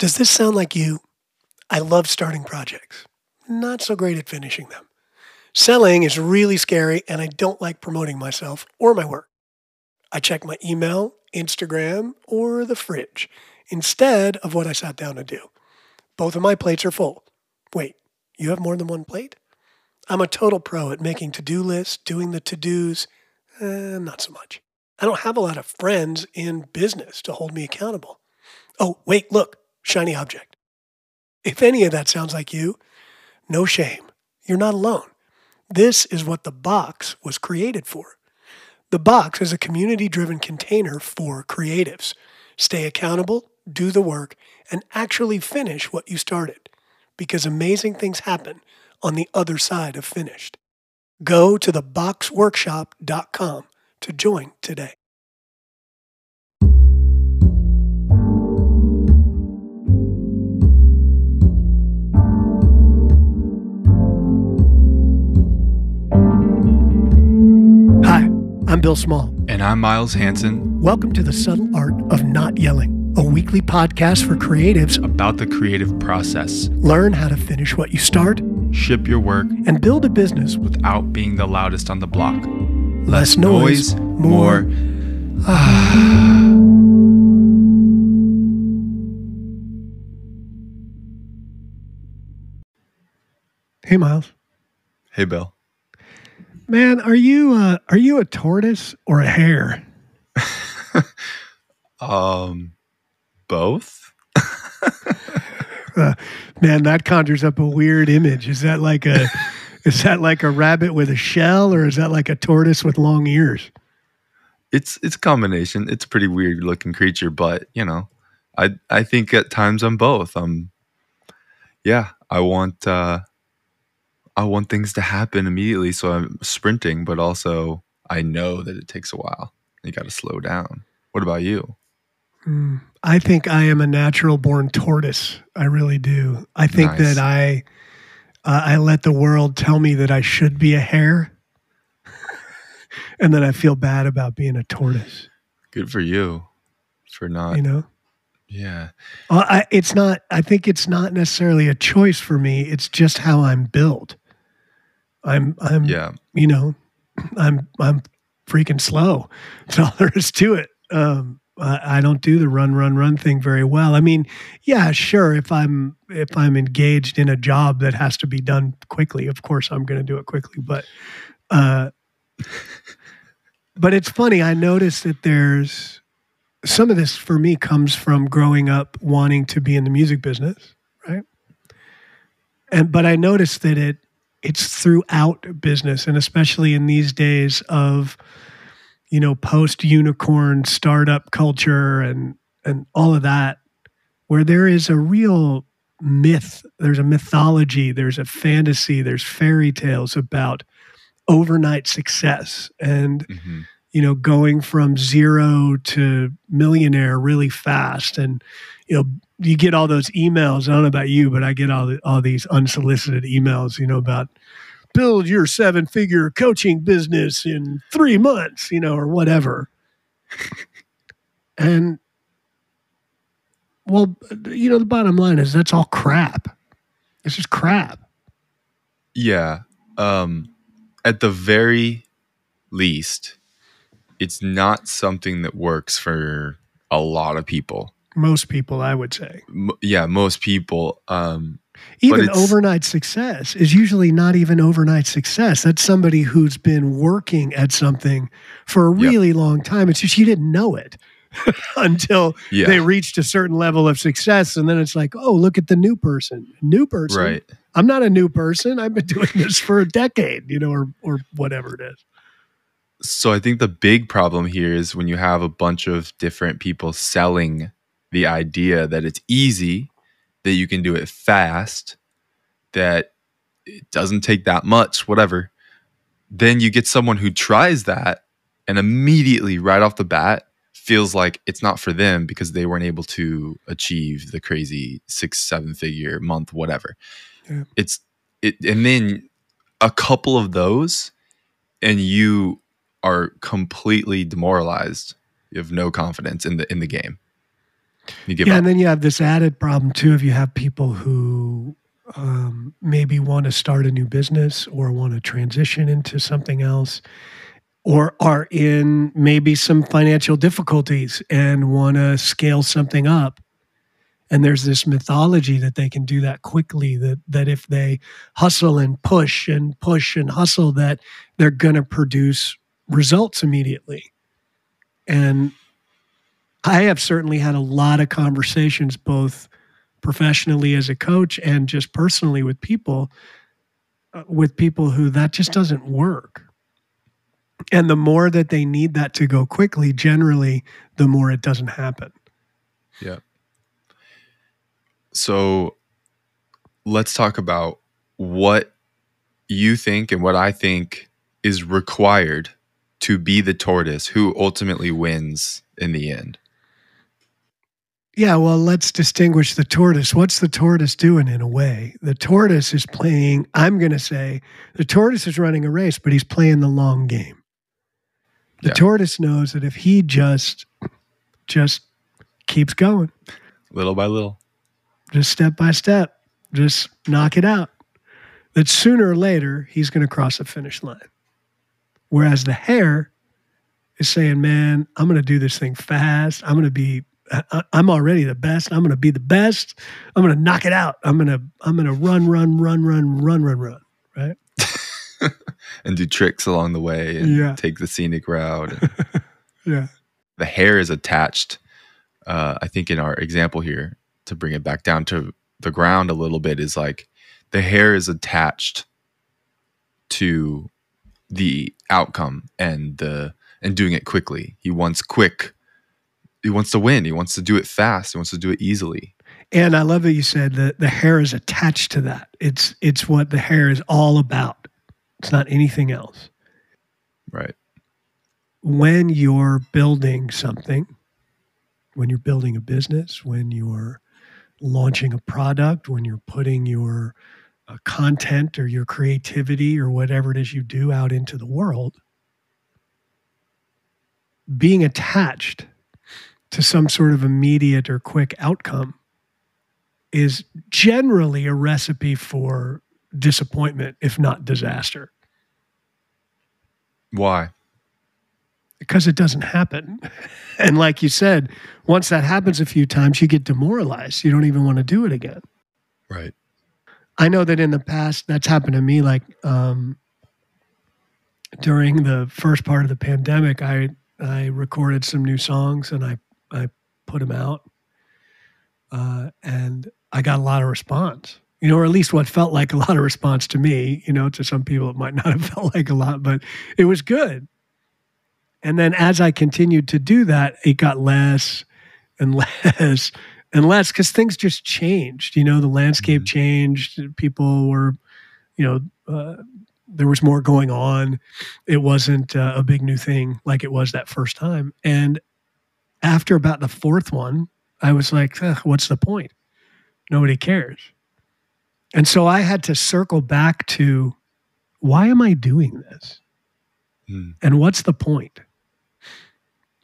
Does this sound like you? I love starting projects, not so great at finishing them. Selling is really scary, and I don't like promoting myself or my work. I check my email, Instagram, or the fridge instead of what I sat down to do. Both of my plates are full. Wait, you have more than one plate? I'm a total pro at making to do lists, doing the to dos, eh, not so much. I don't have a lot of friends in business to hold me accountable. Oh, wait, look, shiny object. If any of that sounds like you, no shame. You're not alone. This is what the box was created for. The box is a community driven container for creatives. Stay accountable, do the work, and actually finish what you started because amazing things happen on the other side of finished. Go to theboxworkshop.com to join today. I'm Bill Small. And I'm Miles Hanson. Welcome to the subtle art of not yelling, a weekly podcast for creatives about the creative process. Learn how to finish what you start, ship your work, and build a business without being the loudest on the block. Less noise, noise more. more hey, Miles. Hey, Bill. Man, are you uh, are you a tortoise or a hare? um, both. uh, man, that conjures up a weird image. Is that like a is that like a rabbit with a shell, or is that like a tortoise with long ears? It's it's a combination. It's a pretty weird looking creature, but you know, I I think at times I'm both. I'm, yeah, I want uh, I want things to happen immediately, so I'm sprinting, but also I know that it takes a while. You got to slow down. What about you? Mm, I think I am a natural born tortoise. I really do. I think nice. that I uh, I let the world tell me that I should be a hare, and then I feel bad about being a tortoise. Good for you for not you know yeah. Well, I, it's not. I think it's not necessarily a choice for me. It's just how I'm built. I'm. I'm. Yeah. You know, I'm. I'm freaking slow. That's all there is to it. Um, I, I don't do the run, run, run thing very well. I mean, yeah, sure. If I'm if I'm engaged in a job that has to be done quickly, of course I'm going to do it quickly. But, uh, but it's funny. I noticed that there's some of this for me comes from growing up wanting to be in the music business, right? And but I noticed that it it's throughout business and especially in these days of you know post unicorn startup culture and and all of that where there is a real myth there's a mythology there's a fantasy there's fairy tales about overnight success. And mm-hmm you know, going from zero to millionaire really fast. And, you know, you get all those emails. I don't know about you, but I get all, the, all these unsolicited emails, you know, about build your seven figure coaching business in three months, you know, or whatever. and, well, you know, the bottom line is that's all crap. It's just crap. Yeah. Um, at the very least, it's not something that works for a lot of people. Most people, I would say. M- yeah, most people. Um, even overnight success is usually not even overnight success. That's somebody who's been working at something for a really yep. long time. It's just you didn't know it until yeah. they reached a certain level of success. And then it's like, oh, look at the new person. New person. Right. I'm not a new person. I've been doing this for a decade, you know, or or whatever it is. So I think the big problem here is when you have a bunch of different people selling the idea that it's easy, that you can do it fast, that it doesn't take that much, whatever. Then you get someone who tries that and immediately, right off the bat, feels like it's not for them because they weren't able to achieve the crazy six, seven figure month, whatever. Yeah. It's it, and then a couple of those, and you are completely demoralized. You have no confidence in the in the game. You give yeah, up. and then you have this added problem too. If you have people who um, maybe want to start a new business or want to transition into something else, or are in maybe some financial difficulties and want to scale something up. And there's this mythology that they can do that quickly, that, that if they hustle and push and push and hustle, that they're going to produce results immediately. And I have certainly had a lot of conversations, both professionally as a coach and just personally with people, uh, with people who that just doesn't work. And the more that they need that to go quickly, generally, the more it doesn't happen. Yeah. So let's talk about what you think and what I think is required to be the tortoise who ultimately wins in the end. Yeah, well, let's distinguish the tortoise. What's the tortoise doing in a way? The tortoise is playing, I'm going to say, the tortoise is running a race, but he's playing the long game. The Yeah. tortoise knows that if he just just keeps going, Little by little. just step by step, just knock it out, that sooner or later he's going to cross the finish line. Whereas the hare is saying, "Man, I'm going to do this thing fast. I'm going to be I- I'm already the best. I'm going to be the best. I'm going to knock it out. I'm going to I'm going to run run run run run run run, right? and do tricks along the way and Yeah. take the scenic route. Yeah. the hare is attached. Uh, I think in our example here, to bring it back down to the ground a little bit, is like the hare is attached to the outcome and the and doing it quickly. He wants quick. He wants to win. He wants to do it fast. He wants to do it easily. And I love that you said that the hare is attached to that. It's it's what the hare is all about. It's not anything else. Right. when you're building something, when you're building a business, when you're launching a product, when you're putting your uh, content or your creativity or whatever it is you do out into the world, being attached to some sort of immediate or quick outcome is generally a recipe for disappointment, if not disaster. Why? because it doesn't happen. And like you said, once that happens a few times, you get demoralized. You don't even want to do it again. Right. I know that in the past, that's happened to me. Like um, during the first part of the pandemic, I I recorded some new songs and I I put them out, uh, and I got a lot of response. You know, or at least what felt like a lot of response to me. You know, to some people it might not have felt like a lot, but it was good. And then as I continued to do that, it got less and less and less because things just changed. You know, the landscape Mhm. changed. People were, you know, uh, there was more going on. It wasn't uh, a big new thing like it was that first time. And after about the fourth one, I was like, "Ugh, what's the point? Nobody cares. And so I had to circle back to why am I doing this? Hmm. And what's the point?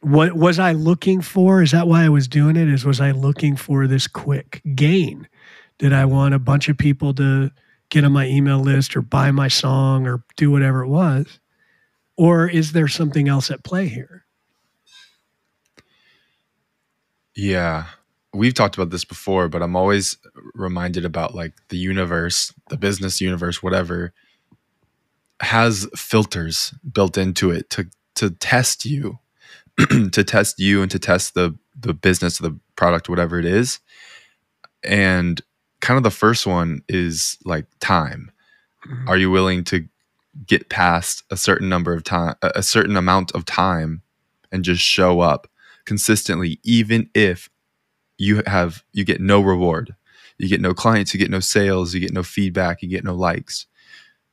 What was I looking for? Is that why I was doing it? Is was I looking for this quick gain? Did I want a bunch of people to get on my email list or buy my song or do whatever it was? Or is there something else at play here? Yeah. We've talked about this before, but I'm always reminded about like the universe, the business universe, whatever, has filters built into it to to test you, to test you and to test the the business, the product, whatever it is. And kind of the first one is like time. Mm-hmm. Are you willing to get past a certain number of time, a a certain amount of time, and just show up consistently, even if you have you get no reward, you get no clients, you get no sales, you get no feedback, you get no likes.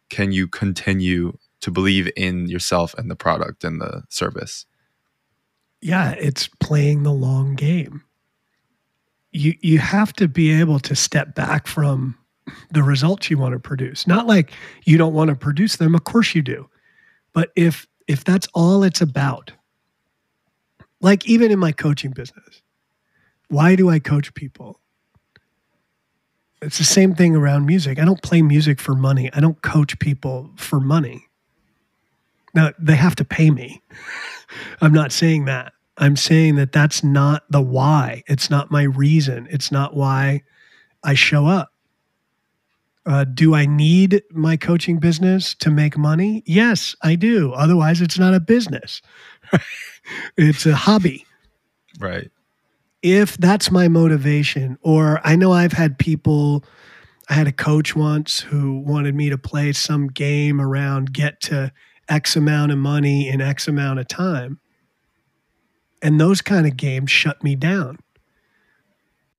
Can you continue to believe in yourself and the product and the service? Yeah, it's playing the long game. You you have to be able to step back from the results you want to produce. Not like you don't want to produce them, of course you do. But if if that's all it's about, like even in my coaching business, Why do I coach people? It's the same thing around music. I don't play music for money. I don't coach people for money. Now, they have to pay me. I'm not saying that. I'm saying that that's not the why. It's not my reason. It's not why I show up. Uh, do I need my coaching business to make money? Yes, I do. Otherwise, it's not a business, it's a hobby. Right. If that's my motivation, or I know I've had people, I had a coach once who wanted me to play some game around get to X amount of money in X amount of time. And those kind of games shut me down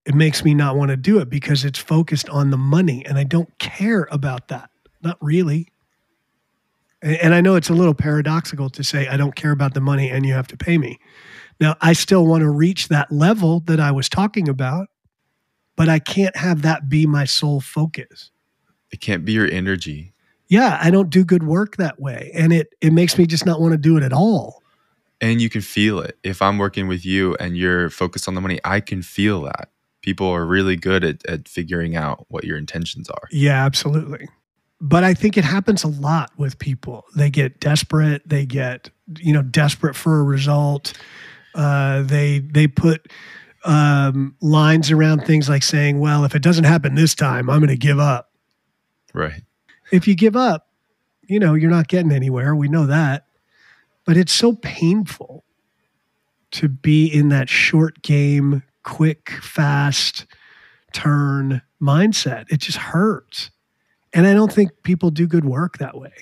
it makes me not want to do it because it's focused on the money and I don't care about that. Not really. And, I know it's a little paradoxical to say I don't care about the money and you have to pay me. Now, I still want to reach that level that I was talking about, but I can't have that be my sole focus. It can't be your energy. Yeah, I don't do good work that way. And it it makes me just not want to do it at all. And you can feel it. If I'm working with you and you're focused on the money, I can feel that people are really good at, at figuring out what your intentions are. Yeah, absolutely. But I think it happens a lot with people. They get desperate. They get you know desperate for a result. Uh, they they put um, lines around things like saying, "Well, if it doesn't happen this time, I'm going to give up." Right. If you give up, you know you're not getting anywhere. We know that. But it's so painful to be in that short game quick, fast turn mindset. It just hurts. And I don't think people do good work that way.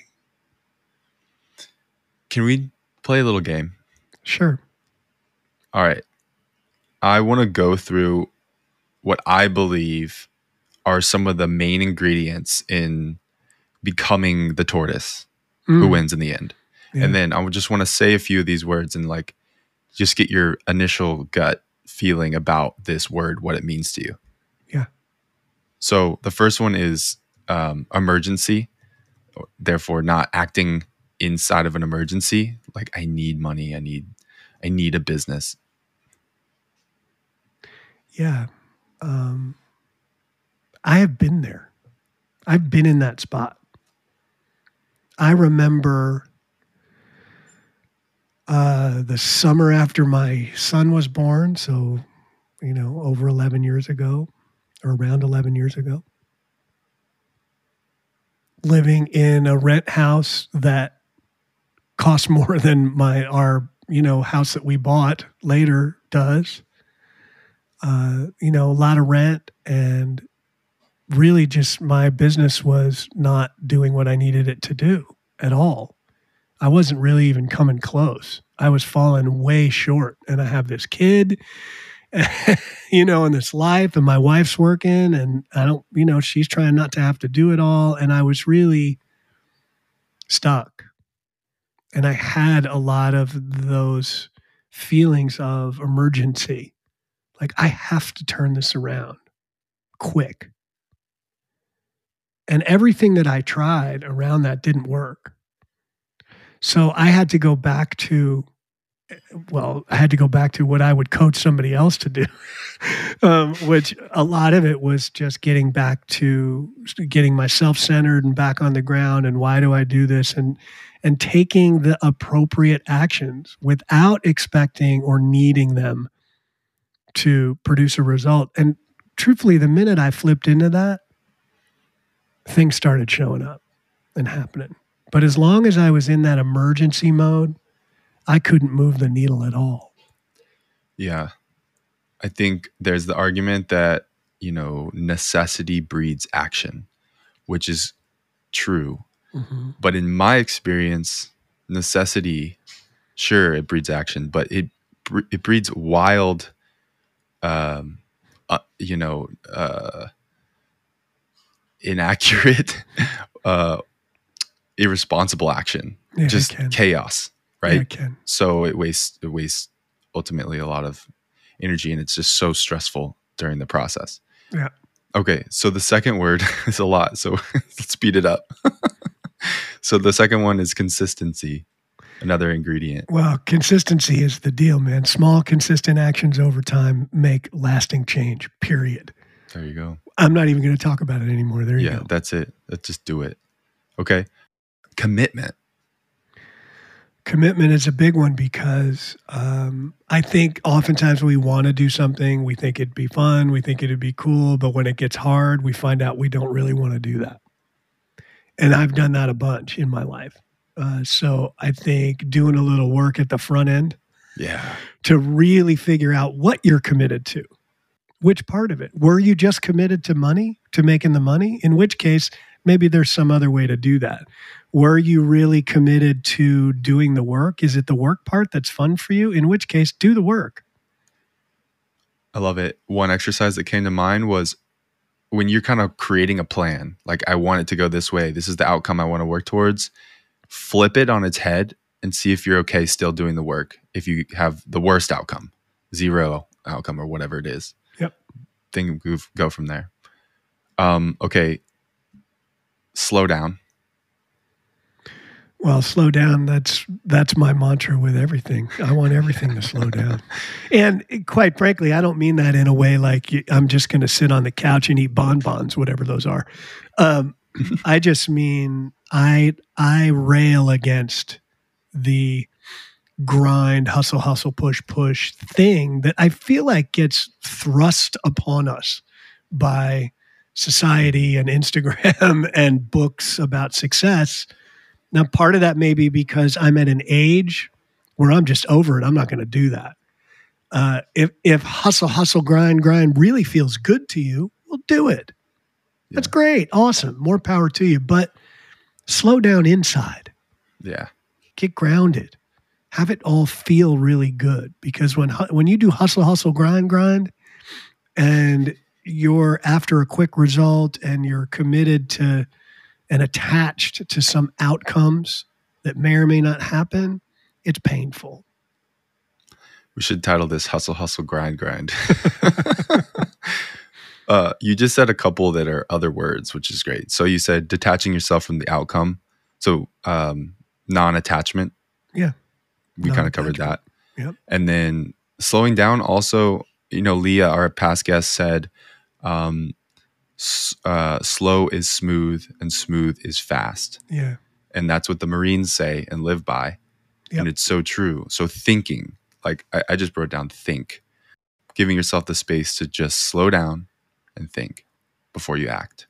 Can we play a little game? Sure. All right. I want to go through what I believe are some of the main ingredients in becoming the tortoise mm. who wins in the end. Yeah. And then I would just want to say a few of these words and like just get your initial gut feeling about this word, what it means to you. Yeah. So the first one is um, emergency, therefore not acting inside of an emergency. Like I need money. I need, I need a business. Yeah. Um, I have been there. I've been in that spot. I remember uh, the summer after my son was born, so you know, over 11 years ago, or around 11 years ago, living in a rent house that cost more than my our you know house that we bought later does. Uh, you know, a lot of rent and really just my business was not doing what I needed it to do at all. I wasn't really even coming close. I was falling way short. And I have this kid, you know, in this life, and my wife's working, and I don't, you know, she's trying not to have to do it all. And I was really stuck. And I had a lot of those feelings of emergency. Like, I have to turn this around quick. And everything that I tried around that didn't work. So I had to go back to, well, I had to go back to what I would coach somebody else to do, um, which a lot of it was just getting back to getting myself centered and back on the ground. And why do I do this? And and taking the appropriate actions without expecting or needing them to produce a result. And truthfully, the minute I flipped into that, things started showing up and happening. But as long as I was in that emergency mode, I couldn't move the needle at all. Yeah. I think there's the argument that, you know, necessity breeds action, which is true. Mm-hmm. But in my experience, necessity, sure, it breeds action, but it it breeds wild, um, uh, you know, uh, inaccurate, uh, irresponsible action, yeah, just chaos, right? Yeah, so it wastes it wastes ultimately a lot of energy, and it's just so stressful during the process. Yeah. Okay, so the second word is a lot, so let's speed it up. so the second one is consistency. another ingredient. Well, consistency is the deal, man. Small, consistent actions over time make lasting change, period. There you go. I'm not even going to talk about it anymore. There you yeah, go. Yeah, that's it. Let's just do it. Okay. Commitment. Commitment is a big one because um, I think oftentimes we want to do something, we think it'd be fun, we think it'd be cool, but when it gets hard, we find out we don't really want to do that. And I've done that a bunch in my life. Uh, so I think doing a little work at the front end Yeah. to really figure out what you're committed to. Which part of it? Were you just committed to money, to making the money? In which case, maybe there's some other way to do that. Were you really committed to doing the work? Is it the work part that's fun for you? In which case, do the work. I love it. One exercise that came to mind was when you're kind of creating a plan, like I want it to go this way, this is the outcome I want to work towards, flip it on its head and see if you're okay still doing the work. If you have the worst outcome, zero outcome or whatever it is. Yep. Then go- go from there. Um, okay. Slow down. Well, slow down. That's that's my mantra with everything. I want everything to slow down. And quite frankly, I don't mean that in a way like I'm just going to sit on the couch and eat bonbons, whatever those are. Um, I just mean I I rail against the grind, hustle, hustle, push, push thing that I feel like gets thrust upon us by society and Instagram and books about success. Now, part of that may be because I'm at an age where I'm just over it. I'm not going to do that. Uh, if if hustle, hustle, grind, grind really feels good to you, well, do it. That's great, awesome, more power to you. But slow down inside, Yeah. get grounded, have it all feel really good. Because when when you do hustle, hustle, grind, grind, and you're after a quick result and you're committed to and attached to some outcomes that may or may not happen, it's painful. We should title this Hustle, Hustle, Grind, Grind. uh, you just said a couple that are other words, which is great. So you said detaching yourself from the outcome. So um, non attachment. Yeah. We kind of covered that. Yep. And then slowing down also, you know, Leah, our past guest, said um, uh, slow is smooth and smooth is fast. Yeah. And that's what the Marines say and live by. Yep. And it's so true. So thinking, like I, I just wrote down think, giving yourself the space to just slow down and think before you act.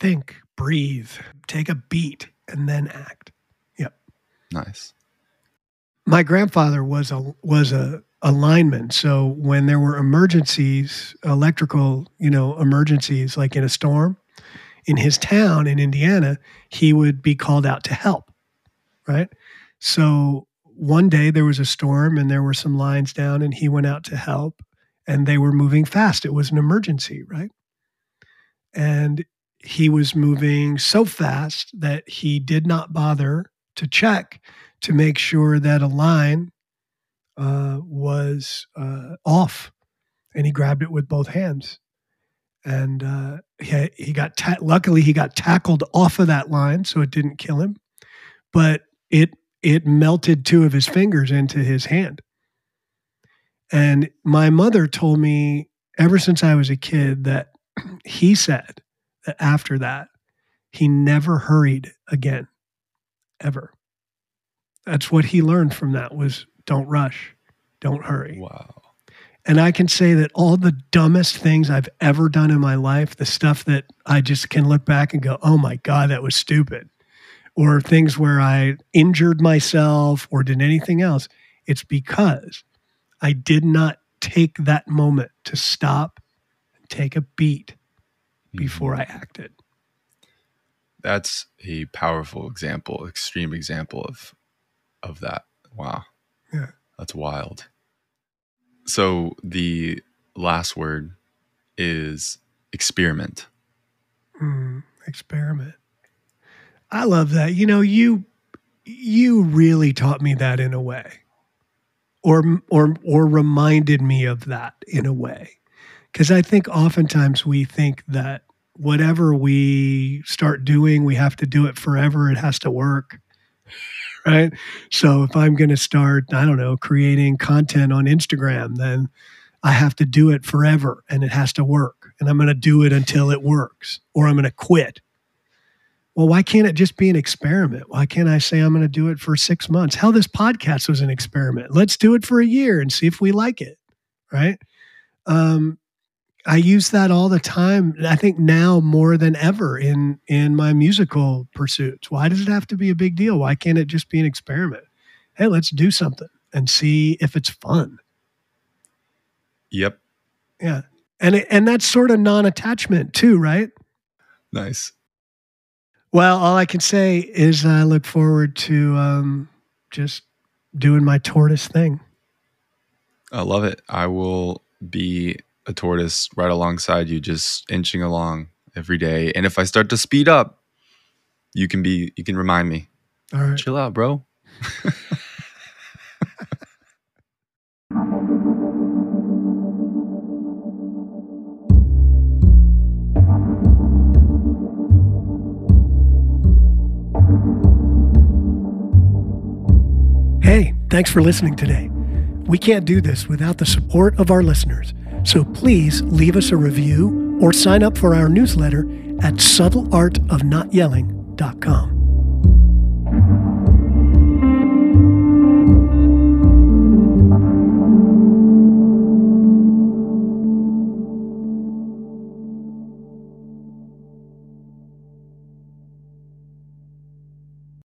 Think, breathe, take a beat, and then act. Yep. Nice. my grandfather was a was a, a lineman so when there were emergencies electrical you know emergencies like in a storm in his town in indiana he would be called out to help right? So one day there was a storm and there were some lines down and he went out to help and they were moving fast. It was an emergency right? And he was moving so fast that he did not bother to check to make sure that a line uh, was uh, off, and he grabbed it with both hands. And uh, he, he got ta- luckily he got tackled off of that line, so it didn't kill him, but it it melted two of his fingers into his hand. And my mother told me ever since I was a kid that he said that after that he never hurried again, ever that's what he learned from that was don't rush don't hurry Wow. and i can say that all the dumbest things i've ever done in my life the stuff that i just can look back and go oh my god that was stupid or things where i injured myself or did anything else it's because i did not take that moment to stop and take a beat mm-hmm. before i acted That's a powerful example, extreme example of of that. Wow. That's wild. So the last word is experiment. Mm, experiment. I love that. You know, you you really taught me that in a way, or or or reminded me of that in a way, because I think oftentimes we think that whatever we start doing, we have to do it forever. It has to work, right? So if I'm going to start, I don't know, creating content on Instagram, then I have to do it forever and it has to work. And I'm going to do it until it works or I'm going to quit. Well, why can't it just be an experiment? Why can't I say I'm going to do it for six months? Hell, this podcast was an experiment. Let's do it for a year and see if we like it. Right. Um, I use that all the time. I think now more than ever in in my musical pursuits. Why does it have to be a big deal? Why can't it just be an experiment? Hey, let's do something and see if it's fun. Yep. Yeah. And it, and that's sort of non-attachment too, right? Nice. Well, all I can say is I look forward to um, just doing my tortoise thing. I love it. I will be a tortoise right alongside you, just inching along every day. And if I start to speed up, you can be you can remind me. All right. Chill out, bro. Hey, thanks for listening today. We can't do this without the support of our listeners. So please leave us a review or sign up for our newsletter at subtleartofnotyelling.com.